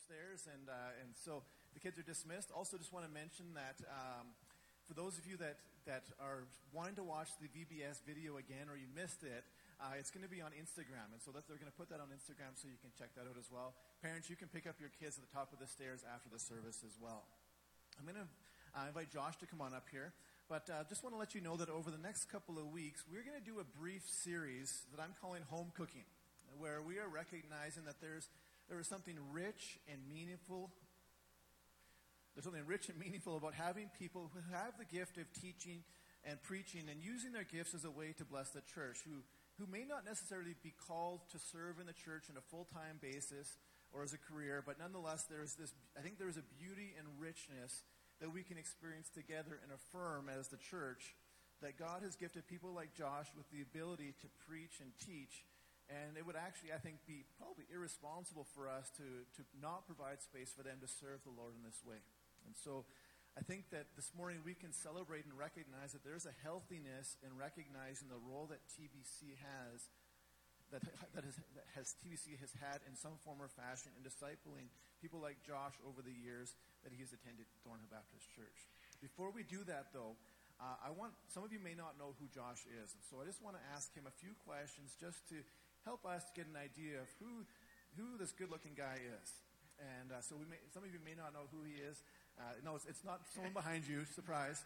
upstairs, and uh, and so the kids are dismissed. Also, just want to mention that um, for those of you that that are wanting to watch the VBS video again or you missed it, uh, it's going to be on Instagram, and so they're going to put that on Instagram so you can check that out as well. Parents, you can pick up your kids at the top of the stairs after the service as well. I'm going to uh, invite Josh to come on up here. But uh, just want to let you know that over the next couple of weeks, we're going to do a brief series that I'm calling Home Cooking, where we are recognizing that there's there is something rich and meaningful. There's something rich and meaningful about having people who have the gift of teaching and preaching and using their gifts as a way to bless the church, who, who may not necessarily be called to serve in the church on a full time basis or as a career, but nonetheless, there's this, I think there's a beauty and richness that we can experience together and affirm as the church that God has gifted people like Josh with the ability to preach and teach and it would actually, I think, be probably irresponsible for us to, to not provide space for them to serve the Lord in this way. And so I think that this morning we can celebrate and recognize that there's a healthiness in recognizing the role that TBC has, that, that, has TBC has had in some form or fashion in discipling people like Josh over the years that he has attended Thornhill Baptist Church. Before we do that, though, uh, I want some of you may not know who Josh is, and so I just want to ask him a few questions just to help us to get an idea of who, who this good looking guy is. And uh, so we may, some of you may not know who he is. Uh, no, it's, it's, not someone behind you, surprise.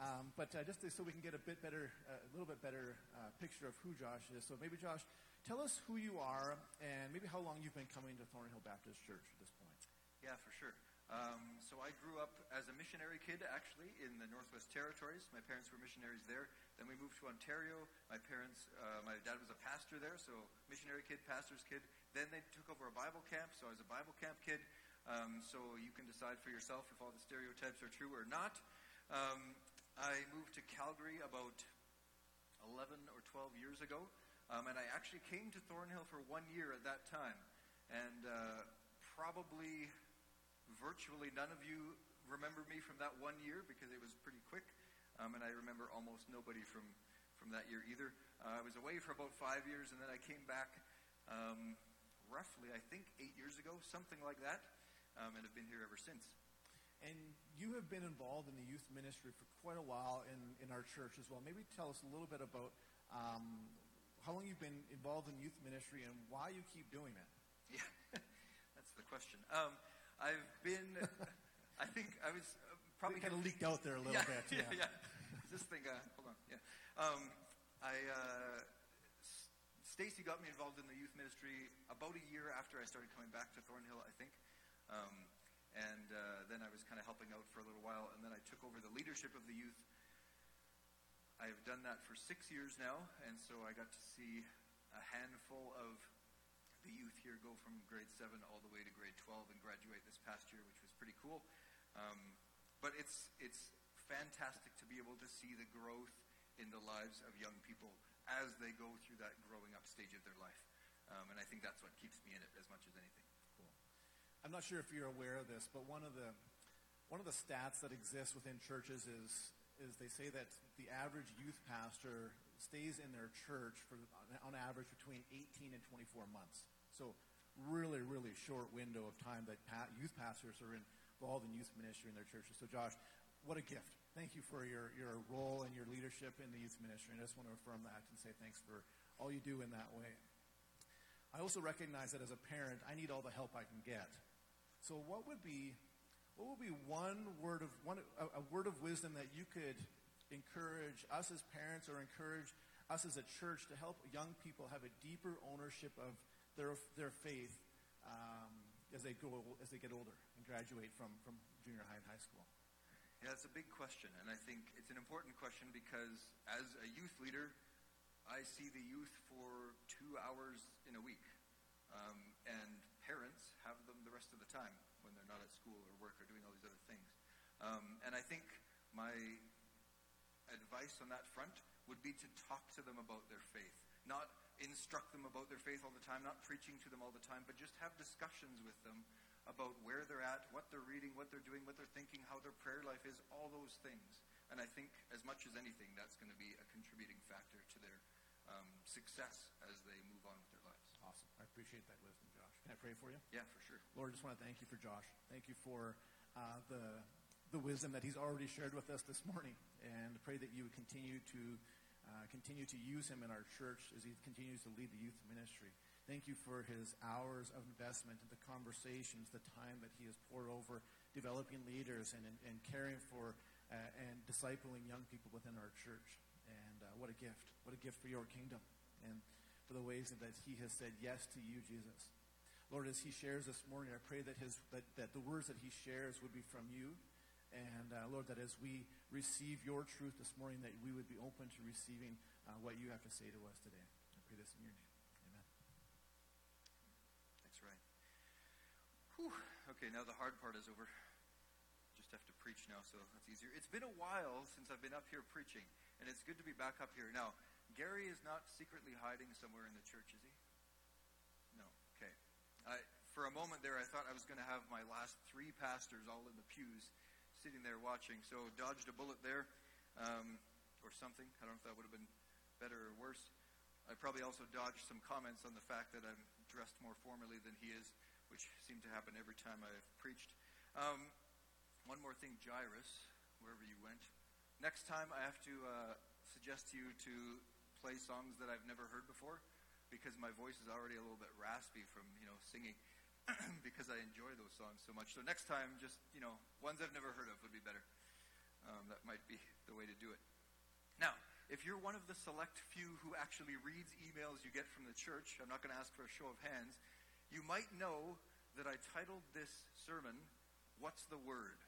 Um, but uh, just so we can get a bit better, uh, a little bit better uh, picture of who Josh is. So maybe Josh, tell us who you are and maybe how long you've been coming to Thornhill Baptist Church at this point. Yeah, for sure. Um, so I grew up as a missionary kid, actually, in the Northwest Territories. My parents were missionaries there. Then we moved to Ontario. My parents, uh, my dad was a pastor there, so missionary kid, pastor's kid. Then they took over a Bible camp, so I was a Bible camp kid. Um, so you can decide for yourself if all the stereotypes are true or not. Um, I moved to Calgary about 11 or 12 years ago, um, and I actually came to Thornhill for one year at that time. And uh, probably virtually none of you remember me from that one year because it was pretty quick. Um, and I remember almost nobody from, from that year either. Uh, I was away for about five years, and then I came back um, roughly, I think, eight years ago, something like that, um, and have been here ever since. And you have been involved in the youth ministry for quite a while in, in our church as well. Maybe tell us a little bit about um, how long you've been involved in youth ministry and why you keep doing it. Yeah, that's the question. Um, I've been, I think I was uh, probably kind of leaked out there a little yeah, bit. Yeah, yeah. This thing, uh, hold on. Yeah. Um, I, uh, Stacy got me involved in the youth ministry about a year after I started coming back to Thornhill, I think. Um, and uh, then I was kind of helping out for a little while, and then I took over the leadership of the youth. I have done that for six years now, and so I got to see a handful of the youth here go from grade 7 all the way to grade 12 and graduate this past year, which was pretty cool. Um, but it's, it's fantastic to be able to see the growth in the lives of young people as they go through that growing up stage of their life. Um, and I think that's what keeps me in it as much as anything. Cool. I'm not sure if you're aware of this, but one of the one of the stats that exists within churches is is they say that the average youth pastor stays in their church for on average between 18 and 24 months. So really, really short window of time that youth pastors are involved in youth ministry in their churches. So Josh, what a gift. Thank you for your, your role and your leadership in the youth ministry. And I just want to affirm that and say thanks for all you do in that way. I also recognize that as a parent, I need all the help I can get. So what would be what would be one word of one a, a word of wisdom that you could encourage us as parents or encourage us as a church to help young people have a deeper ownership of their, their faith um, as they go as they get older and graduate from, from junior high and high school? Yeah, it's a big question, and I think it's an important question because as a youth leader, I see the youth for two hours in a week, um, and parents have them the rest of the time when they're not at school or work or doing all these other things. Um, and I think my advice on that front would be to talk to them about their faith, not instruct them about their faith all the time, not preaching to them all the time, but just have discussions with them about where they're at, what they're reading, what they're doing, what they're thinking, how their prayer life is, all those things. And I think, as much as anything, that's going to be a contributing factor to their um, success as they move on with their lives. awesome. I appreciate that wisdom, Josh. Can I pray for you? Yeah, for sure. Lord, I just want to thank you for Josh. Thank you for uh, the the wisdom that he's already shared with us this morning, and pray that you would continue to uh, continue to use him in our church as he continues to lead the youth ministry. Thank you for his hours of investment in the conversations, the time that he has poured over developing leaders and, and, and caring for uh, and discipling young people within our church. And uh, what a gift! What a gift for your kingdom, and for the ways that he has said yes to you, Jesus. Lord, as he shares this morning, I pray that his that, that the words that he shares would be from you and uh, Lord, that as we receive your truth this morning, that we would be open to receiving uh, what you have to say to us today. I pray this in your name. Amen. Thanks, Ryan. Whew. Okay, now the hard part is over. Just have to preach now, so that's easier. It's been a while since I've been up here preaching, and it's good to be back up here. Now, Gary is not secretly hiding somewhere in the church, is he? No. Okay. I, for a moment there, I thought I was going to have my last three pastors all in the pews sitting there watching. So dodged a bullet there, um, or something. I don't know if that would have been better or worse. I probably also dodged some comments on the fact that I'm dressed more formally than he is, which seemed to happen every time I've preached. Um, one more thing, Jairus, wherever you went. Next time, I have to uh, suggest to you to play songs that I've never heard before, because my voice is already a little bit raspy from you know singing. because I enjoy those songs so much. So next time, just, you know, ones I've never heard of would be better. Um, that might be the way to do it. Now, if you're one of the select few who actually reads emails you get from the church, I'm not going to ask for a show of hands, you might know that I titled this sermon, What's the Word?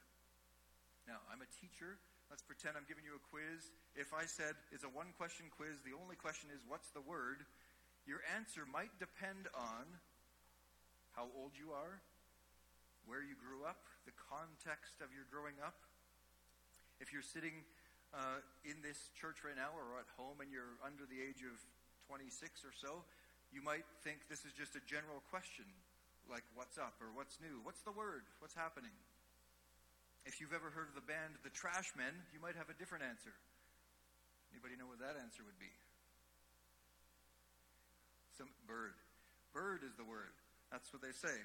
Now, I'm a teacher. Let's pretend I'm giving you a quiz. If I said it's a one question quiz, the only question is, What's the Word? Your answer might depend on how old you are, where you grew up, the context of your growing up. If you're sitting uh, in this church right now or at home and you're under the age of 26 or so, you might think this is just a general question, like what's up or what's new, what's the word, what's happening. If you've ever heard of the band The Trashmen, you might have a different answer. Anybody know what that answer would be? Some bird. Bird is the word. That's what they say.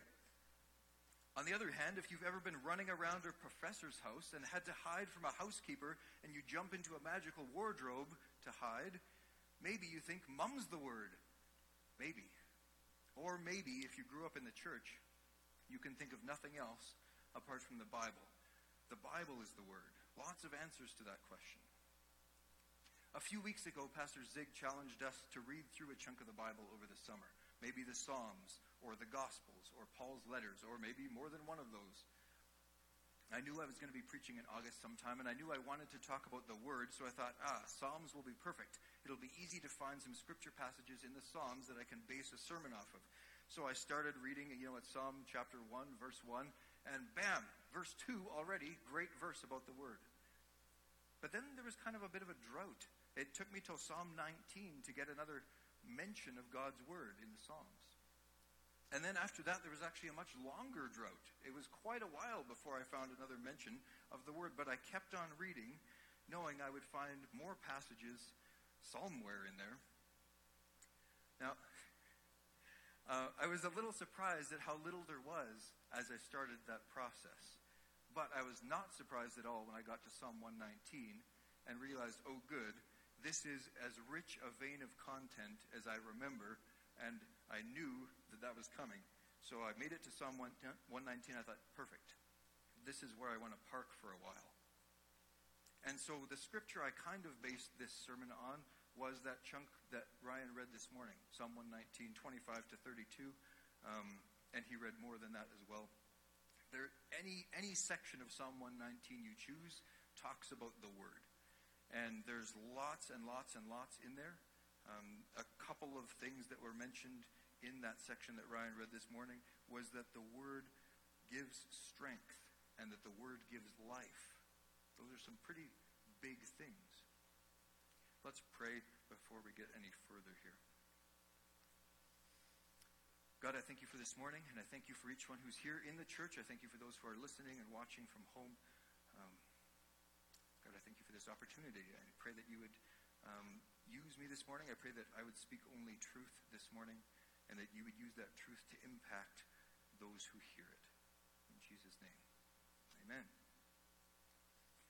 On the other hand, if you've ever been running around a professor's house and had to hide from a housekeeper and you jump into a magical wardrobe to hide, maybe you think mum's the word. Maybe. Or maybe if you grew up in the church, you can think of nothing else apart from the Bible. The Bible is the word. Lots of answers to that question. A few weeks ago, Pastor Zig challenged us to read through a chunk of the Bible over the summer. Maybe the Psalms, or the Gospels or Paul's letters or maybe more than one of those. I knew I was going to be preaching in August sometime, and I knew I wanted to talk about the Word, so I thought, ah, Psalms will be perfect. It'll be easy to find some scripture passages in the Psalms that I can base a sermon off of. So I started reading, you know, at Psalm chapter 1, verse 1, and bam, verse 2 already, great verse about the Word. But then there was kind of a bit of a drought. It took me till Psalm 19 to get another mention of God's Word in the Psalms. And then after that, there was actually a much longer drought. It was quite a while before I found another mention of the word, but I kept on reading, knowing I would find more passages somewhere in there. Now, uh, I was a little surprised at how little there was as I started that process. But I was not surprised at all when I got to Psalm 119 and realized, oh, good, this is as rich a vein of content as I remember, and I knew that that was coming. So I made it to Psalm 119. I thought, perfect. This is where I want to park for a while. And so the scripture I kind of based this sermon on was that chunk that Ryan read this morning, Psalm 119, 25 to 32. Um, and he read more than that as well. There, any, any section of Psalm 119 you choose talks about the Word. And there's lots and lots and lots in there. Um, a couple of things that were mentioned in that section that Ryan read this morning was that the Word gives strength and that the Word gives life. Those are some pretty big things. Let's pray before we get any further here. God, I thank you for this morning, and I thank you for each one who's here in the church. I thank you for those who are listening and watching from home. Um, God, I thank you for this opportunity. I pray that you would um, use me this morning. I pray that I would speak only truth this morning and that you would use that truth to impact those who hear it. In Jesus' name, amen.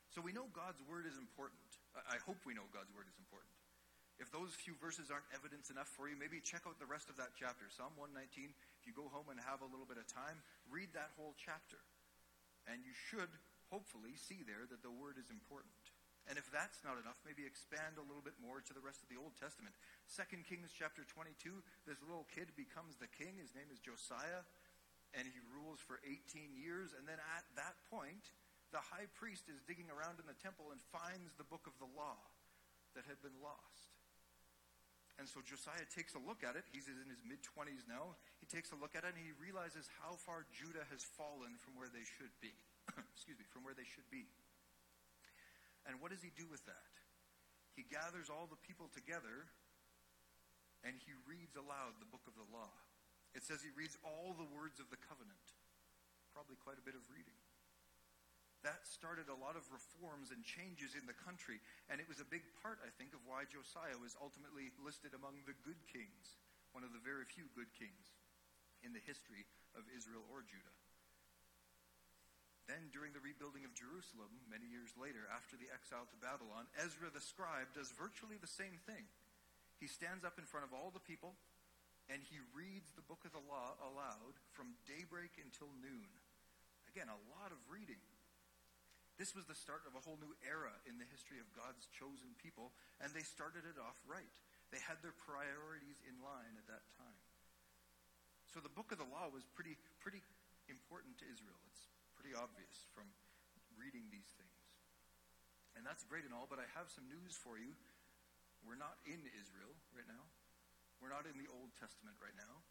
So we know God's word is important. I hope we know God's word is important. If those few verses aren't evidence enough for you, maybe check out the rest of that chapter. Psalm 119, if you go home and have a little bit of time, read that whole chapter. And you should hopefully see there that the word is important. And if that's not enough, maybe expand a little bit more to the rest of the Old Testament. 2 Kings chapter 22, this little kid becomes the king. His name is Josiah, and he rules for 18 years. And then at that point, the high priest is digging around in the temple and finds the book of the law that had been lost. And so Josiah takes a look at it. He's in his mid 20s now. He takes a look at it and he realizes how far Judah has fallen from where they should be. Excuse me, from where they should be. And what does he do with that? He gathers all the people together and he reads aloud the book of the law. It says he reads all the words of the covenant. Probably quite a bit of reading that started a lot of reforms and changes in the country. And it was a big part, I think, of why Josiah was ultimately listed among the good kings, one of the very few good kings in the history of Israel or Judah. Then, during the rebuilding of Jerusalem, many years later, after the exile to Babylon, Ezra the scribe does virtually the same thing. He stands up in front of all the people and he reads the book of the law aloud from daybreak until noon. Again, a lot of reading. This was the start of a whole new era in the history of God's chosen people, and they started it off right. They had their priorities in line at that time. So the book of the law was pretty, pretty important to Israel. It's pretty obvious from reading these things. And that's great and all, but I have some news for you. We're not in Israel right now. We're not in the Old Testament right now.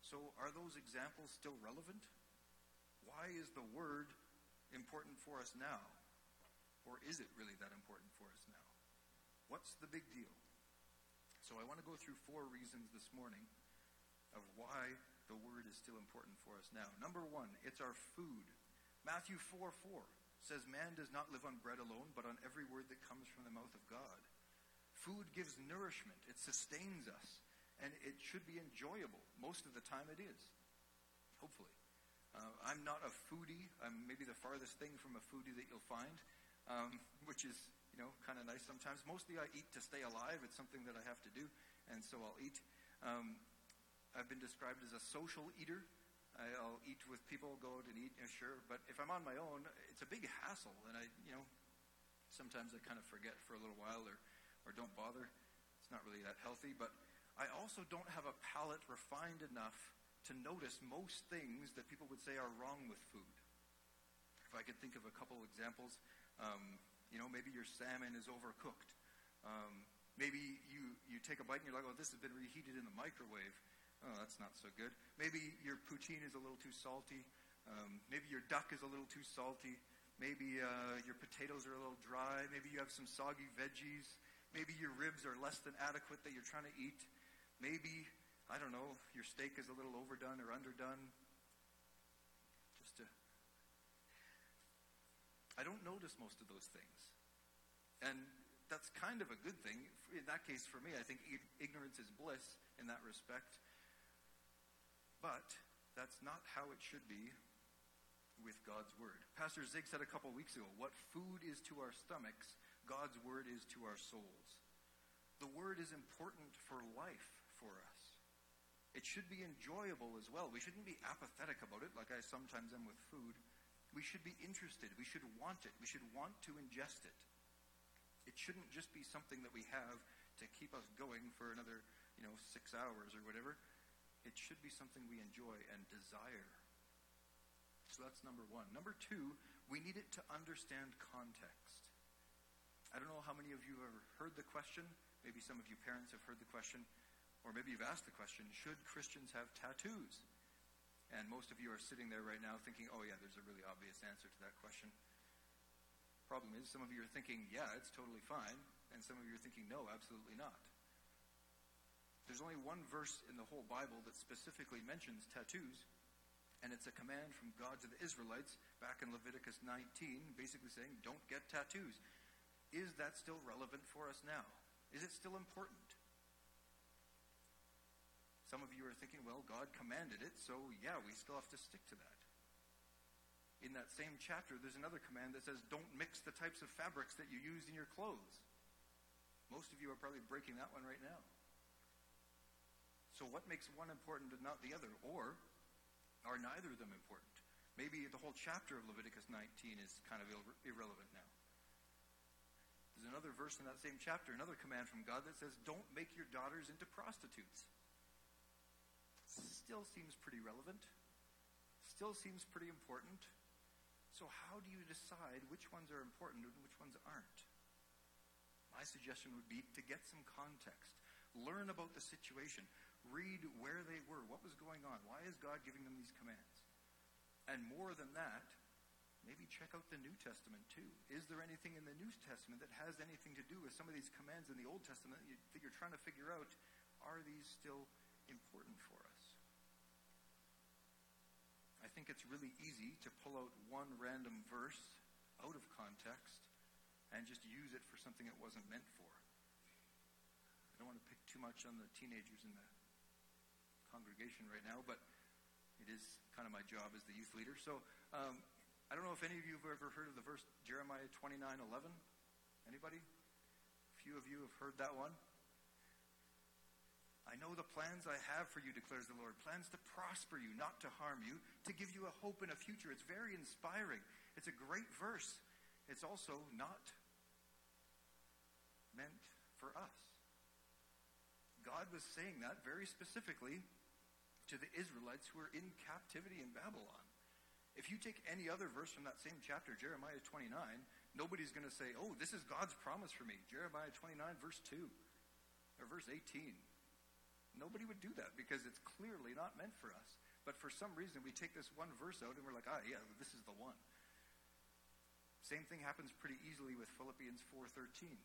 So are those examples still relevant? Why is the word important for us now? Or is it really that important for us now? What's the big deal? So I want to go through four reasons this morning of why the word is still important for us now. Number one, it's our food. Matthew 4 4 says, Man does not live on bread alone, but on every word that comes from the mouth of God. Food gives nourishment, it sustains us, and it should be enjoyable. Most of the time it is, hopefully. Uh, I'm not a foodie. I'm maybe the farthest thing from a foodie that you'll find, um, which is, you know, kind of nice sometimes. Mostly I eat to stay alive. It's something that I have to do, and so I'll eat. Um, I've been described as a social eater. I'll eat with people, go out and eat, you know, sure. But if I'm on my own, it's a big hassle, and I, you know, sometimes I kind of forget for a little while or, or don't bother. It's not really that healthy. But I also don't have a palate refined enough to notice most things that people would say are wrong with food. If I could think of a couple examples, um, you know, maybe your salmon is overcooked. Um, maybe you, you take a bite and you're like, oh, this has been reheated in the microwave. Oh, that's not so good. Maybe your poutine is a little too salty. Um, maybe your duck is a little too salty. Maybe uh, your potatoes are a little dry. Maybe you have some soggy veggies. Maybe your ribs are less than adequate that you're trying to eat. Maybe I don't know, your steak is a little overdone or underdone. Just to. I don't notice most of those things. And that's kind of a good thing. In that case, for me, I think ignorance is bliss in that respect. But that's not how it should be with God's Word. Pastor Zig said a couple weeks ago what food is to our stomachs, God's Word is to our souls. The Word is important for life for us. It should be enjoyable as well. We shouldn't be apathetic about it like I sometimes am with food. We should be interested. We should want it. We should want to ingest it. It shouldn't just be something that we have to keep us going for another, you know, six hours or whatever. It should be something we enjoy and desire. So that's number one. Number two, we need it to understand context. I don't know how many of you have heard the question. Maybe some of you parents have heard the question. Or maybe you've asked the question, should Christians have tattoos? And most of you are sitting there right now thinking, oh, yeah, there's a really obvious answer to that question. Problem is, some of you are thinking, yeah, it's totally fine. And some of you are thinking, no, absolutely not. There's only one verse in the whole Bible that specifically mentions tattoos, and it's a command from God to the Israelites back in Leviticus 19, basically saying, don't get tattoos. Is that still relevant for us now? Is it still important? Some of you are thinking, well, God commanded it, so yeah, we still have to stick to that. In that same chapter, there's another command that says, don't mix the types of fabrics that you use in your clothes. Most of you are probably breaking that one right now. So, what makes one important and not the other? Or are neither of them important? Maybe the whole chapter of Leviticus 19 is kind of irrelevant now. There's another verse in that same chapter, another command from God that says, Don't make your daughters into prostitutes still seems pretty relevant, still seems pretty important. So, how do you decide which ones are important and which ones aren't? My suggestion would be to get some context, learn about the situation, read where they were, what was going on, why is God giving them these commands? And more than that, maybe check out the New Testament too. Is there anything in the New Testament that has anything to do with some of these commands in the Old Testament that you're trying to figure out? Are these still important for us? I think it's really easy to pull out one random verse out of context and just use it for something it wasn't meant for. I don't want to pick too much on the teenagers in the congregation right now, but it is kind of my job as the youth leader. So um, I don't know if any of you have ever heard of the verse Jeremiah 29 11. Anybody? A few of you have heard that one. I know the plans I have for you, declares the Lord. Plans to prosper you, not to harm you, to give you a hope and a future. It's very inspiring. It's a great verse. It's also not meant for us. God was saying that very specifically to the Israelites who were in captivity in Babylon. If you take any other verse from that same chapter, Jeremiah 29, nobody's going to say, oh, this is God's promise for me. Jeremiah 29, verse 2, or verse 18. Nobody would do that because it's clearly not meant for us. But for some reason, we take this one verse out and we're like, ah, yeah, this is the one. Same thing happens pretty easily with Philippians 4.13.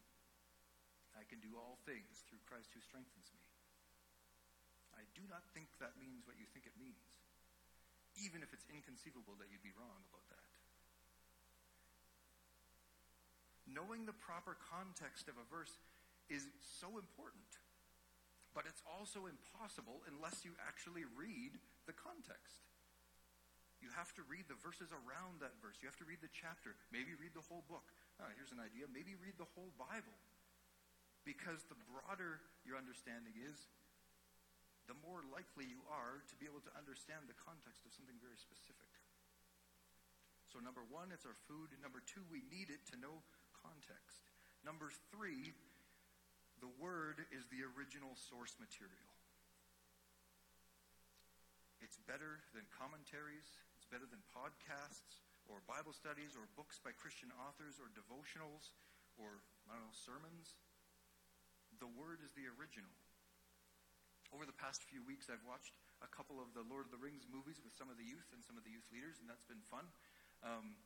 I can do all things through Christ who strengthens me. I do not think that means what you think it means, even if it's inconceivable that you'd be wrong about that. Knowing the proper context of a verse is so important. But it's also impossible unless you actually read the context. You have to read the verses around that verse. You have to read the chapter. Maybe read the whole book. Oh, here's an idea. Maybe read the whole Bible. Because the broader your understanding is, the more likely you are to be able to understand the context of something very specific. So, number one, it's our food. Number two, we need it to know context. Number three, the Word is the original source material. It's better than commentaries, it's better than podcasts or Bible studies or books by Christian authors or devotionals or, I don't know, sermons. The Word is the original. Over the past few weeks, I've watched a couple of the Lord of the Rings movies with some of the youth and some of the youth leaders, and that's been fun. Um,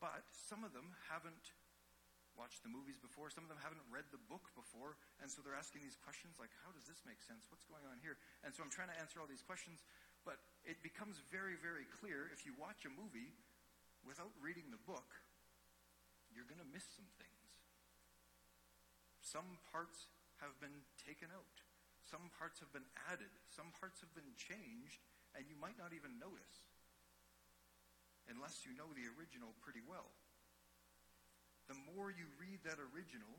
but some of them haven't watched the movies before. Some of them haven't read the book before. And so they're asking these questions like, how does this make sense? What's going on here? And so I'm trying to answer all these questions. But it becomes very, very clear if you watch a movie without reading the book, you're going to miss some things. Some parts have been taken out. Some parts have been added. Some parts have been changed, and you might not even notice unless you know the original pretty well the more you read that original,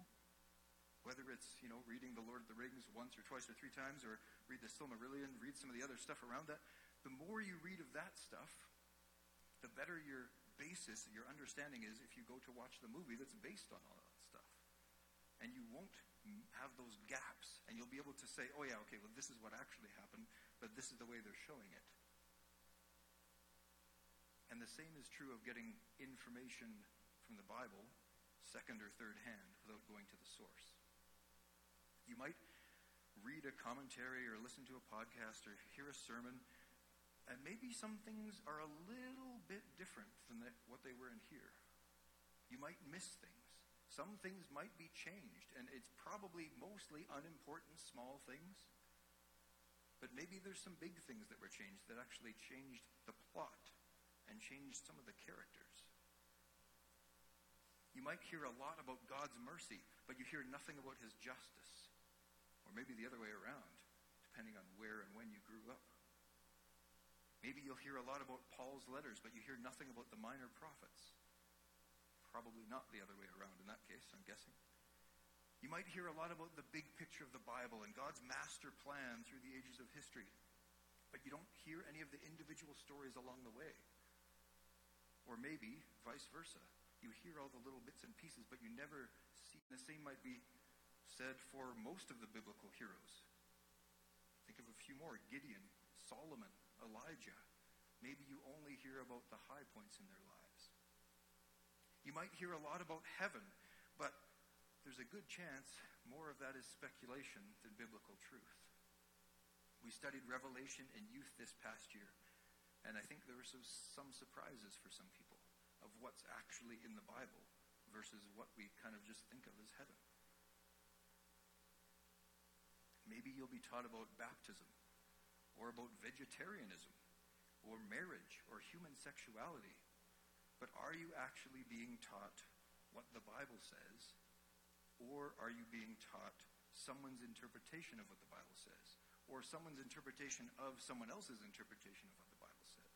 whether it's, you know, reading The Lord of the Rings once or twice or three times, or read the Silmarillion, read some of the other stuff around that, the more you read of that stuff, the better your basis, your understanding is if you go to watch the movie that's based on all that stuff. And you won't have those gaps, and you'll be able to say, oh yeah, okay, well this is what actually happened, but this is the way they're showing it. And the same is true of getting information from the Bible second or third hand without going to the source. You might read a commentary or listen to a podcast or hear a sermon, and maybe some things are a little bit different than what they were in here. You might miss things. Some things might be changed, and it's probably mostly unimportant small things. But maybe there's some big things that were changed that actually changed the plot and changed some of the characters. You might hear a lot about God's mercy, but you hear nothing about his justice. Or maybe the other way around. depending on where and when you grew up. Maybe you'll hear a lot about Paul's letters, but you hear nothing about the minor prophets. Probably not the other way around in that case, I'm guessing. You might hear a lot about the big picture of the Bible and God's master plan through the ages of history, but you don't hear any of the individual stories along the way. Or maybe vice versa. You hear all the little bits and pieces, but you never see. The same might be said for most of the biblical heroes. Think of a few more Gideon, Solomon, Elijah. Maybe you only hear about the high points in their lives. You might hear a lot about heaven, but there's a good chance more of that is speculation than biblical truth. We studied Revelation in youth this past year, and I think there were some, some surprises for some people of what's actually in the Bible versus what we kind of just think of as heaven. Maybe you'll be taught about baptism, or about vegetarianism, or marriage, or human sexuality. But are you actually being taught what the Bible says, or are you being taught someone's interpretation of what the Bible says, or someone's interpretation of someone else's interpretation of what the Bible says?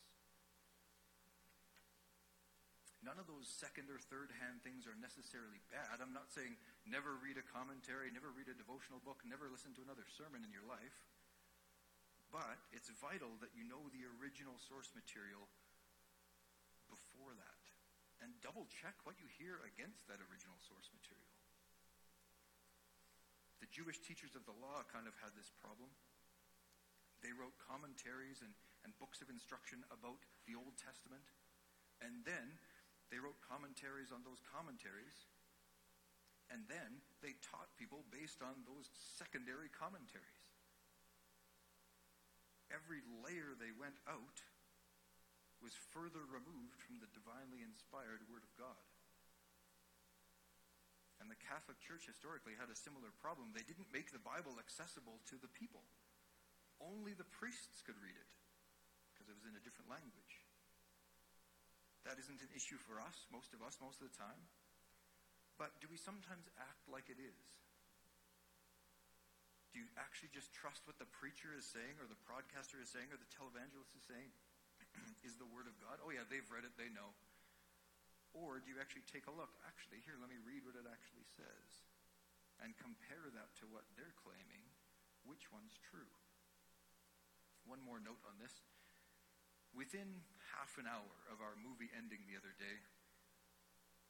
None of those second or third hand things are necessarily bad. I'm not saying never read a commentary, never read a devotional book, never listen to another sermon in your life. But it's vital that you know the original source material. And double check what you hear against that original source material. The Jewish teachers of the law kind of had this problem. They wrote commentaries and, and books of instruction about the Old Testament. And then they wrote commentaries on those commentaries, and then they taught people based on those secondary commentaries. Every layer they went out was further removed from the divinely inspired Word of God. And the Catholic Church historically had a similar problem. They didn't make the Bible accessible to the people. Only the priests could read it because it was in a different language. That isn't an issue for us, most of us, most of the time. But do we sometimes act like it is? Do you actually just trust what the preacher is saying, or the broadcaster is saying, or the televangelist is saying? Is the Word of God? Oh, yeah, they've read it, they know. Or do you actually take a look? Actually, here, let me read what it actually says and compare that to what they're claiming. Which one's true? One more note on this. Within half an hour of our movie ending the other day,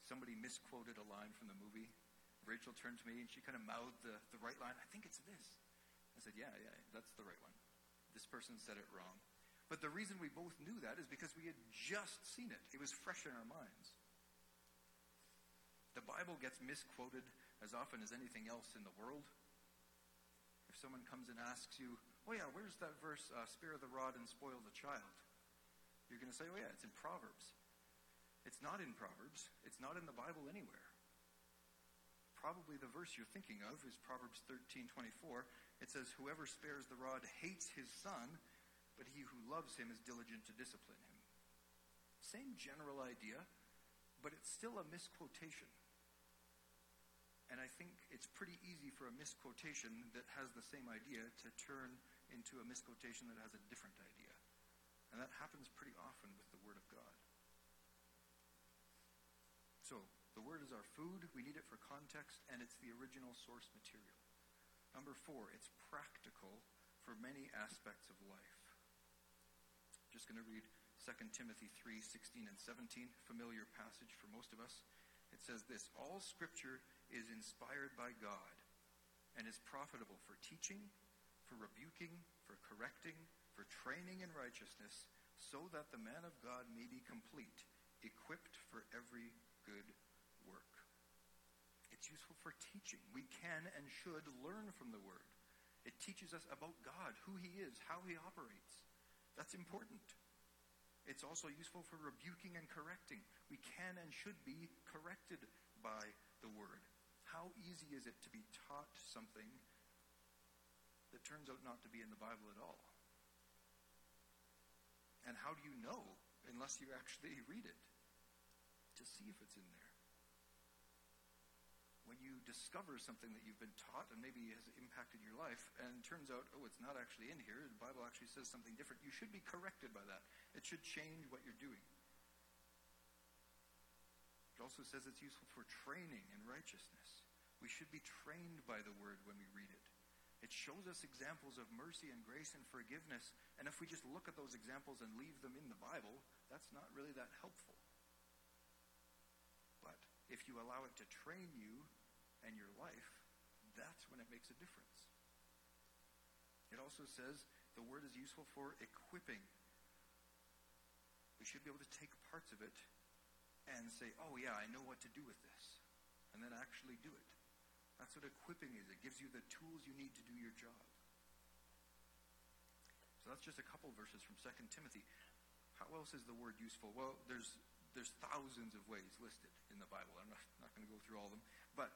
somebody misquoted a line from the movie. Rachel turned to me and she kind of mouthed the, the right line. I think it's this. I said, Yeah, yeah, that's the right one. This person said it wrong. But the reason we both knew that is because we had just seen it, it was fresh in our minds. The Bible gets misquoted as often as anything else in the world. If someone comes and asks you, Oh, yeah, where's that verse, uh, spare the rod and spoil the child? You're going to say, oh, yeah, it's in Proverbs. It's not in Proverbs. It's not in the Bible anywhere. Probably the verse you're thinking of is Proverbs 13 24. It says, Whoever spares the rod hates his son, but he who loves him is diligent to discipline him. Same general idea, but it's still a misquotation. And I think it's pretty easy for a misquotation that has the same idea to turn into a misquotation that has a different idea. And that happens pretty often with the Word of God. So, the Word is our food. We need it for context, and it's the original source material. Number four, it's practical for many aspects of life. Just going to read 2 Timothy 3 16 and 17, familiar passage for most of us. It says this All scripture is inspired by God and is profitable for teaching, for rebuking, for correcting, for training in righteousness, so that the man of God may be complete, equipped for every good work. It's useful for teaching. We can and should learn from the Word. It teaches us about God, who He is, how He operates. That's important. It's also useful for rebuking and correcting. We can and should be corrected by the Word. How easy is it to be taught something that turns out not to be in the Bible at all? And how do you know unless you actually read it to see if it's in there? When you discover something that you've been taught and maybe has impacted your life, and turns out, oh, it's not actually in here. The Bible actually says something different. You should be corrected by that. It should change what you're doing. It also says it's useful for training in righteousness. We should be trained by the word when we read it. It shows us examples of mercy and grace and forgiveness. And if we just look at those examples and leave them in the Bible, that's not really that helpful. But if you allow it to train you and your life, that's when it makes a difference. It also says the word is useful for equipping. We should be able to take parts of it and say, oh, yeah, I know what to do with this, and then actually do it. That's what equipping is. It gives you the tools you need to do your job. So that's just a couple verses from 2 Timothy. How else is the word useful? Well, there's there's thousands of ways listed in the Bible. I'm not, not going to go through all of them, but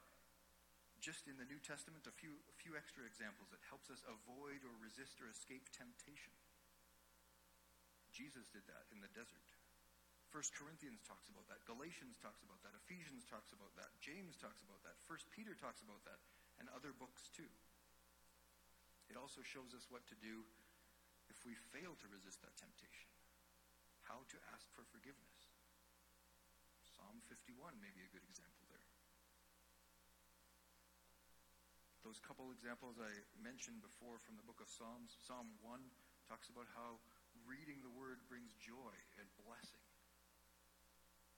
just in the New Testament, a few a few extra examples that helps us avoid or resist or escape temptation. Jesus did that in the desert. First Corinthians talks about that. Galatians talks about that. Ephesians talks about that. James talks about that. First Peter talks about that. And other books too. It also shows us what to do if we fail to resist that temptation. How to ask for forgiveness. Psalm 51 may be a good example there. Those couple examples I mentioned before from the book of Psalms. Psalm 1 talks about how reading the word brings joy and blessing.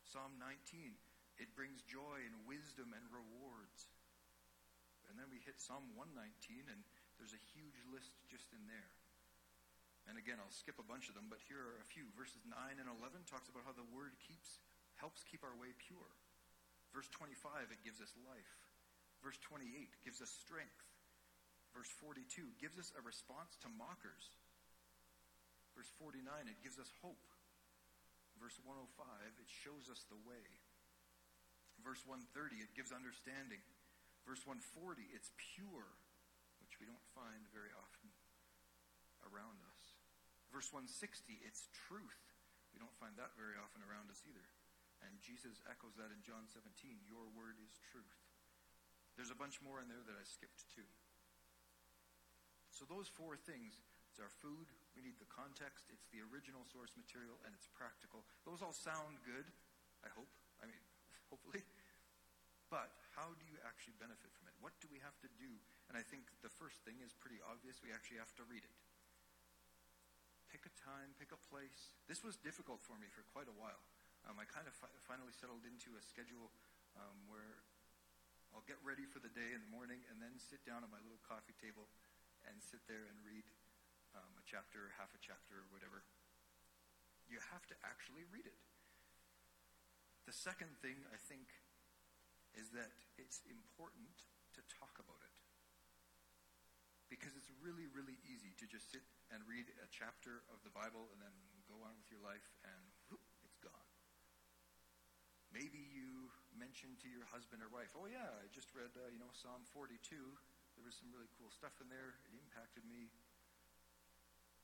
Psalm 19, it brings joy and wisdom and rewards. And then we hit Psalm 119, and there's a huge list just in there. And again, I'll skip a bunch of them, but here are a few. Verses 9 and 11 talks about how the word keeps helps keep our way pure. Verse 25, it gives us life. Verse 28 gives us strength. Verse 42 gives us a response to mockers. Verse 49, it gives us hope verse 105, it shows us the way. Verse 130, it gives understanding. Verse 140, it's pure, which we don't find very often around us. Verse 160, it's truth. We don't find that very often around us either. And Jesus echoes that in John 17 Your word is truth. There's a bunch more in there that I skipped too. So, those four things it's our food. We need the context. It's the original source material, and it's practical. Those all sound good, I hope. I mean, hopefully. But how do you actually benefit from it? What do we have to do? And I think the first thing is pretty obvious. We actually have to read it. Pick a time, pick a place. This was difficult for me for quite a while. Um, I kind of fi- finally settled into a schedule um, where I'll get ready for the day in the morning and then sit down at my little coffee table and sit there and read um, a chapter, half a chapter, or whatever. You have to actually read it. The second thing, I think, is that it's important to talk about it. Because it's really, really easy to just sit and read a chapter of the Bible and then go on with your life and whoop, it's gone. Maybe you mention to your husband or wife, oh yeah, I just read, uh, you know, Psalm 42. There was some really cool stuff in there. It impacted me.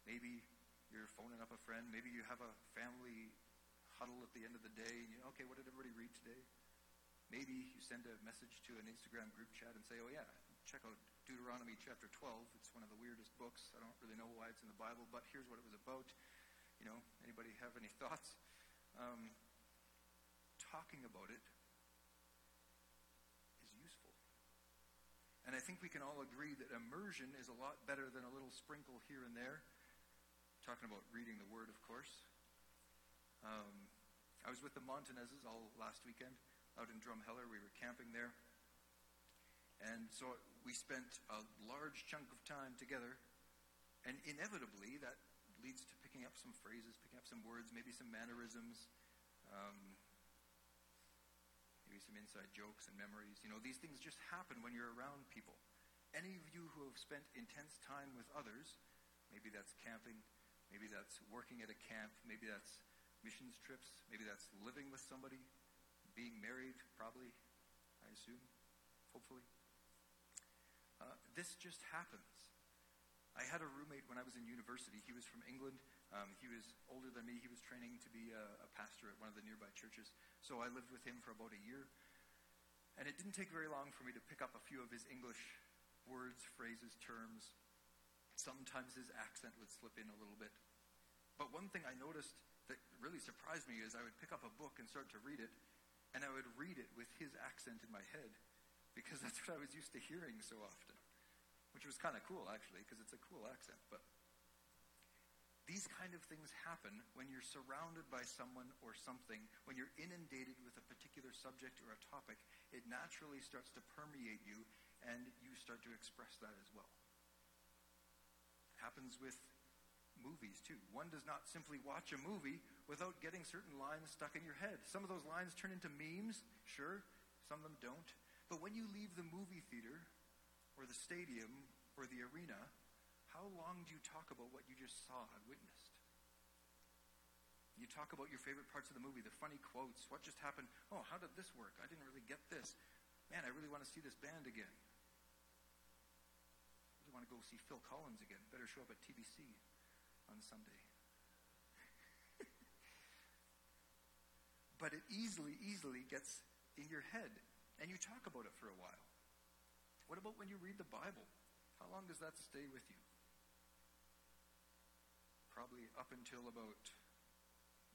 Maybe you're phoning up a friend. Maybe you have a family huddle at the end of the day and you okay, what did everybody read today? Maybe you send a message to an Instagram group chat and say, oh yeah, check out Deuteronomy chapter 12. It's one of the weirdest books. I don't really know why it's in the Bible, but here's what it was about. You know, anybody have any thoughts? Um, talking about it is useful. And I think we can all agree that immersion is a lot better than a little sprinkle here and there talking about reading the Word, of course. Um, I was with the Montanezes all last weekend out in Drumheller. We were camping there. And so we spent a large chunk of time together. And inevitably, that leads to picking up some phrases, picking up some words, maybe some mannerisms, um, some inside jokes and memories. You know, these things just happen when you're around people. Any of you who have spent intense time with others, maybe that's camping, Maybe that's working at a camp. Maybe that's missions trips. Maybe that's living with somebody, being married, probably, I assume, hopefully. Uh, this just happens. I had a roommate when I was in university. He was from England. Um, he was older than me. He was training to be a, a pastor at one of the nearby churches. So I lived with him for about a year. And it didn't take very long for me to pick up a few of his English words, phrases, terms. Sometimes his accent would slip in a little bit. But one thing I noticed that really surprised me is I would pick up a book and start to read it, and I would read it with his accent in my head because that's what I was used to hearing so often, which was kind of cool, actually, because it's a cool accent. But these kind of things happen when you're surrounded by someone or something, when you're inundated with a particular subject or a topic, it naturally starts to permeate you and you start to express that as well. It happens with movies too. One does not simply watch a movie without getting certain lines stuck in your head. Some of those lines turn into memes, sure, some of them don't. But when you leave the movie theater or the stadium or the arena, how long do you talk about what you just saw and witnessed? You talk about your favorite parts of the movie, the funny quotes, what just happened. Oh, how did this work? I didn't really get this. Man, I really want to see this band again. I really want to go see Phil Collins again. Better show up at TBC on Sunday. but it easily, easily gets in your head, and you talk about it for a while. What about when you read the Bible? How long does that stay with you? Probably up until about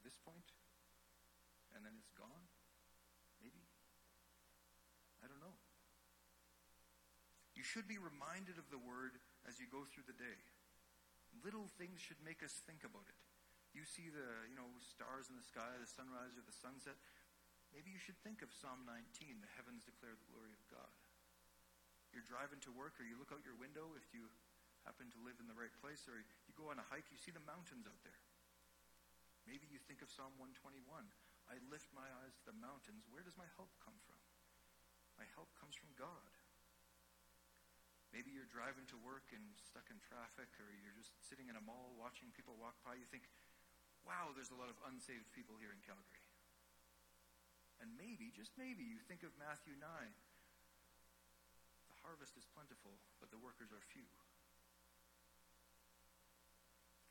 this point, and then it's gone? Maybe? I don't know. You should be reminded of the word as you go through the day. Little things should make us think about it. You see the, you know, stars in the sky, the sunrise or the sunset. Maybe you should think of Psalm 19, the heavens declare the glory of God. You're driving to work or you look out your window if you happen to live in the right place, or you go on a hike, you see the mountains out there. Maybe you think of Psalm 121. I lift my eyes to the mountains. Where does my help come from? My help comes from God. Maybe you're driving to work and stuck in traffic, or you're just sitting in a mall watching people walk by. You think, wow, there's a lot of unsaved people here in Calgary. And maybe, just maybe, you think of Matthew 9. The harvest is plentiful, but the workers are few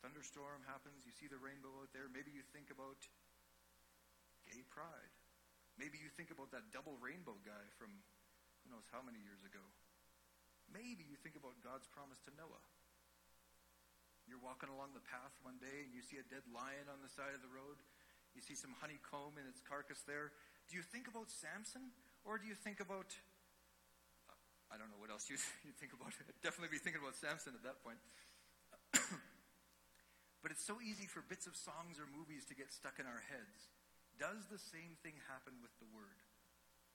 thunderstorm happens, you see the rainbow out there. Maybe you think about gay pride. Maybe you think about that double rainbow guy from who knows how many years ago. Maybe you think about God's promise to Noah. You're walking along the path one day and you see a dead lion on the side of the road. You see some honeycomb in its carcass there. Do you think about Samson? Or do you think about, I don't know what else you, you think about. I'd definitely be thinking about Samson at that point. But it's so easy for bits of songs or movies to get stuck in our heads. Does the same thing happen with the Word?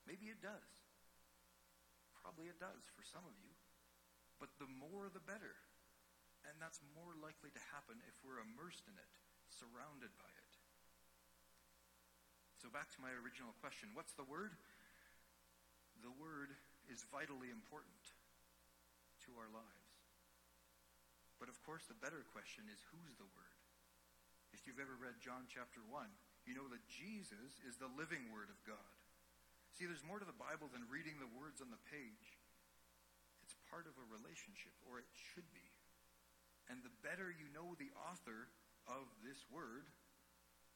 Maybe it does. Probably it does for some of you. But the more the better. And that's more likely to happen if we're immersed in it, surrounded by it. So back to my original question what's the Word? The Word is vitally important to our lives. But of course, the better question is who's the Word? If you've ever read John chapter 1, you know that Jesus is the living Word of God. See, there's more to the Bible than reading the words on the page. It's part of a relationship, or it should be. And the better you know the author of this Word,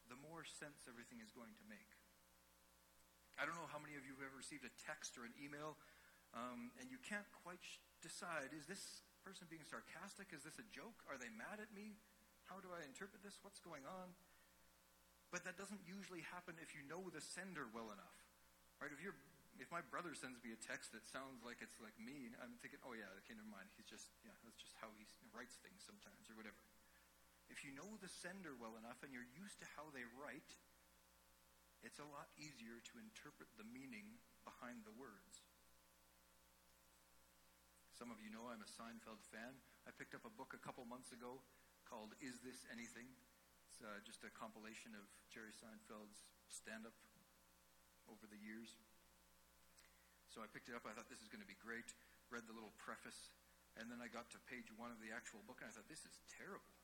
the more sense everything is going to make. I don't know how many of you have ever received a text or an email, um, and you can't quite decide is this person being sarcastic? Is this a joke? Are they mad at me? How do I interpret this? What's going on? But that doesn't usually happen if you know the sender well enough. Right? If you're if my brother sends me a text that sounds like it's like me, I'm thinking, oh yeah, okay, never mind. He's just, yeah, that's just how he writes things sometimes or whatever. If you know the sender well enough and you're used to how they write, it's a lot easier to interpret the meaning behind the words. Some of you know I'm a Seinfeld fan. I picked up a book a couple months ago called Is This Anything? It's uh, just a compilation of Jerry Seinfeld's stand up over the years. So I picked it up. I thought this is going to be great. Read the little preface. And then I got to page one of the actual book, and I thought, this is terrible.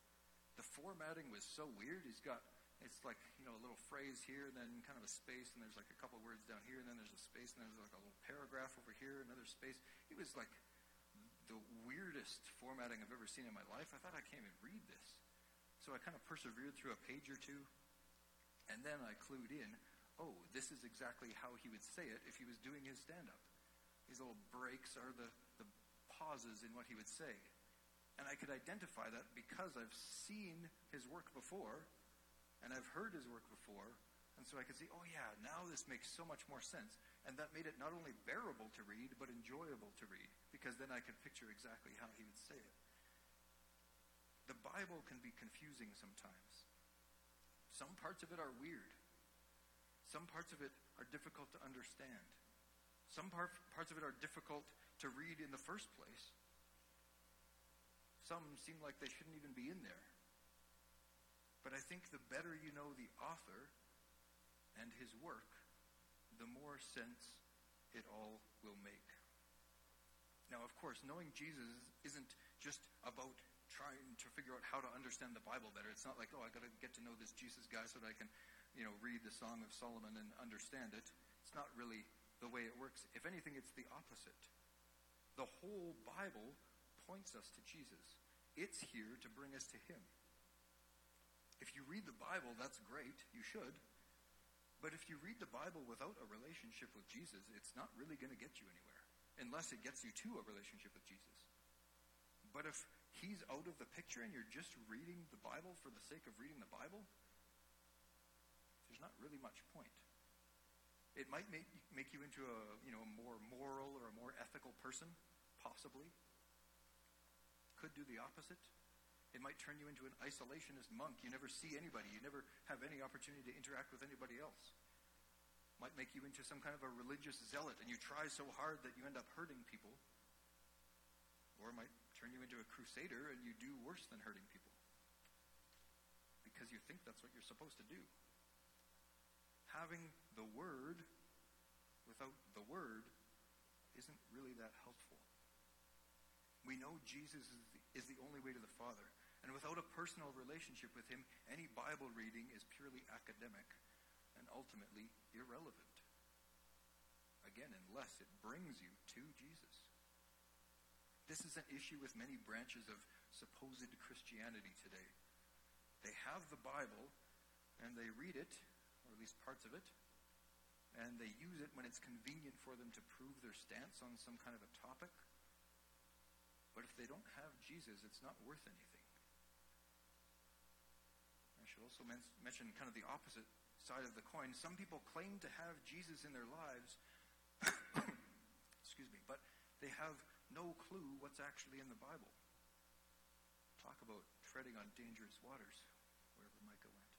The formatting was so weird. He's got, it's like, you know, a little phrase here, and then kind of a space, and there's like a couple words down here, and then there's a space, and there's like a little paragraph over here, another space. It was like the weirdest formatting I've ever seen in my life. I thought I can't even read this. So I kind of persevered through a page or two, and then I clued in. oh, this is exactly how he would say it if he was doing his stand up. These little breaks are the, the pauses in what he would say. And I could identify that because I've seen his work before and I've heard his work before. And so I could see, oh, yeah, now this makes so much more sense. And that made it not only bearable to read, but enjoyable to read, because then I could picture exactly how he would say it. The Bible can be confusing sometimes. Some parts of it are weird. Some parts of it are difficult to understand. Some part, parts of it are difficult to read in the first place. Some seem like they shouldn't even be in there. But I think the better you know the author and his work, the more sense it all will make. Now, of course, knowing Jesus isn't just about trying to figure out how to understand the Bible better. It's not like, oh, I got to get to know this Jesus guy so that I can, you know, read the Song of Solomon and understand it. It's not really the way it works. If anything, it's the opposite. The whole Bible points us to Jesus. It's here to bring us to Him. If you read the Bible, that's great. You should. But if you read the Bible without a relationship with Jesus, it's not really going to get you anywhere, unless it gets you to a relationship with Jesus. But if he's out of the picture and you're just reading the Bible for the sake of reading the Bible, there's not really much point. It might make, make you into a, you know, a more moral or a more ethical person, possibly. Could do the opposite. It might turn you into an isolationist monk. You never see anybody. You never have any opportunity to interact with anybody else. Might make you into some kind of a religious zealot, and you try so hard that you end up hurting people. Or it might turn you into a crusader, and you do worse than hurting people. Because you think that's what you're supposed to do. Having the Word without the Word isn't really that helpful. We know Jesus is the, is the only way to the Father. And without a personal relationship with him, any Bible reading is purely academic ultimately irrelevant. Again, unless it brings you to Jesus. This is an issue with many branches of supposed Christianity today. They have the Bible and they read it, or at least parts of it, and they use it when it's convenient for them to prove their stance on some kind of a topic. But if they don't have Jesus, it's not worth anything I should also men- mention kind of the opposite side of the coin. Some people claim to have Jesus in their lives, excuse me, but they have no clue what's actually in the Bible. Talk about treading on dangerous waters, wherever Micah went.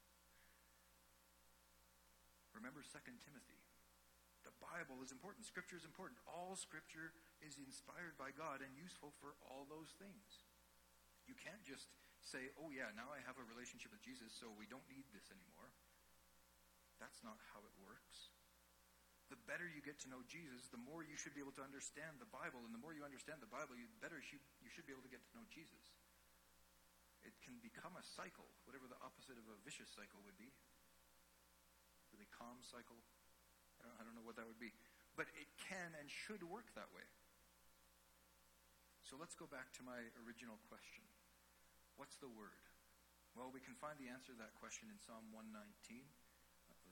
Remember 2 Timothy. The Bible is important. Scripture is important. All Scripture is inspired by God and useful for all those things. You can't just say, oh, yeah, now I have a relationship with Jesus, so we don't need this anymore. That's not how it works. The better you get to know Jesus, the more you should be able to understand the Bible. And the more you understand the Bible, the better you should be able to get to know Jesus. It can become a cycle, whatever the opposite of a vicious cycle would be. Really calm cycle. I don't, I don't know what that would be. But it can and should work that way. So let's go back to my original question. What's the Word? Well, we can find the answer to that question in Psalm 119,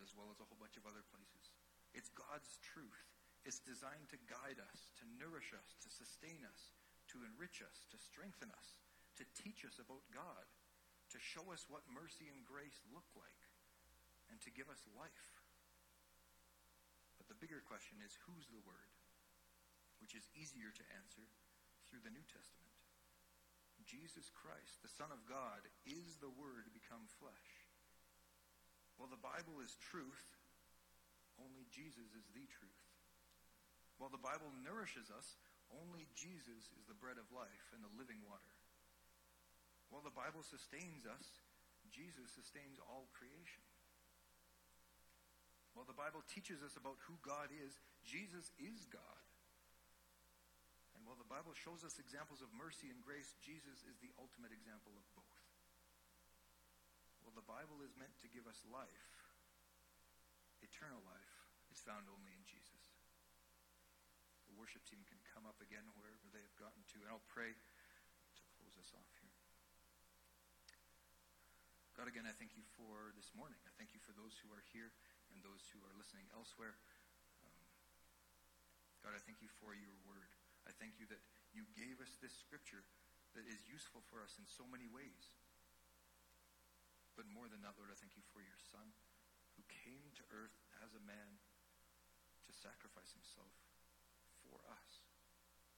as well as a whole bunch of other places. It's God's truth. It's designed to guide us, to nourish us, to sustain us, to enrich us, to strengthen us, to teach us about God, to show us what mercy and grace look like, and to give us life. But the bigger question is who's the Word? Which is easier to answer through the New Testament. Jesus Christ, the Son of God, is the Word become flesh. Well, the Bible is truth, only Jesus is the truth. While the Bible nourishes us, only Jesus is the bread of life and the living water. While the Bible sustains us, Jesus sustains all creation. While the Bible teaches us about who God is, Jesus is God. And while the Bible shows us examples of mercy and grace, Jesus is the ultimate example of both. The Bible is meant to give us life. Eternal life is found only in Jesus. The worship team can come up again wherever they have gotten to, and I'll pray to close us off here. God, again, I thank you for this morning. I thank you for those who are here and those who are listening elsewhere. Um, God, I thank you for your word. I thank you that you gave us this scripture that is useful for us in so many ways. But more than that, Lord, I thank you for your Son who came to earth as a man to sacrifice himself for us,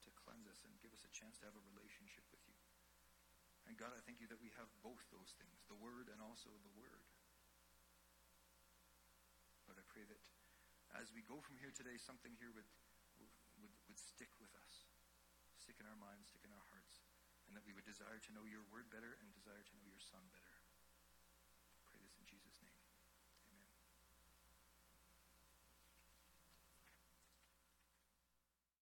to cleanse us and give us a chance to have a relationship with you. And God, I thank you that we have both those things, the Word and also the Word. But I pray that as we go from here today, something here would, would, would stick with us, stick in our minds, stick in our hearts, and that we would desire to know your Word better and desire to know your Son better.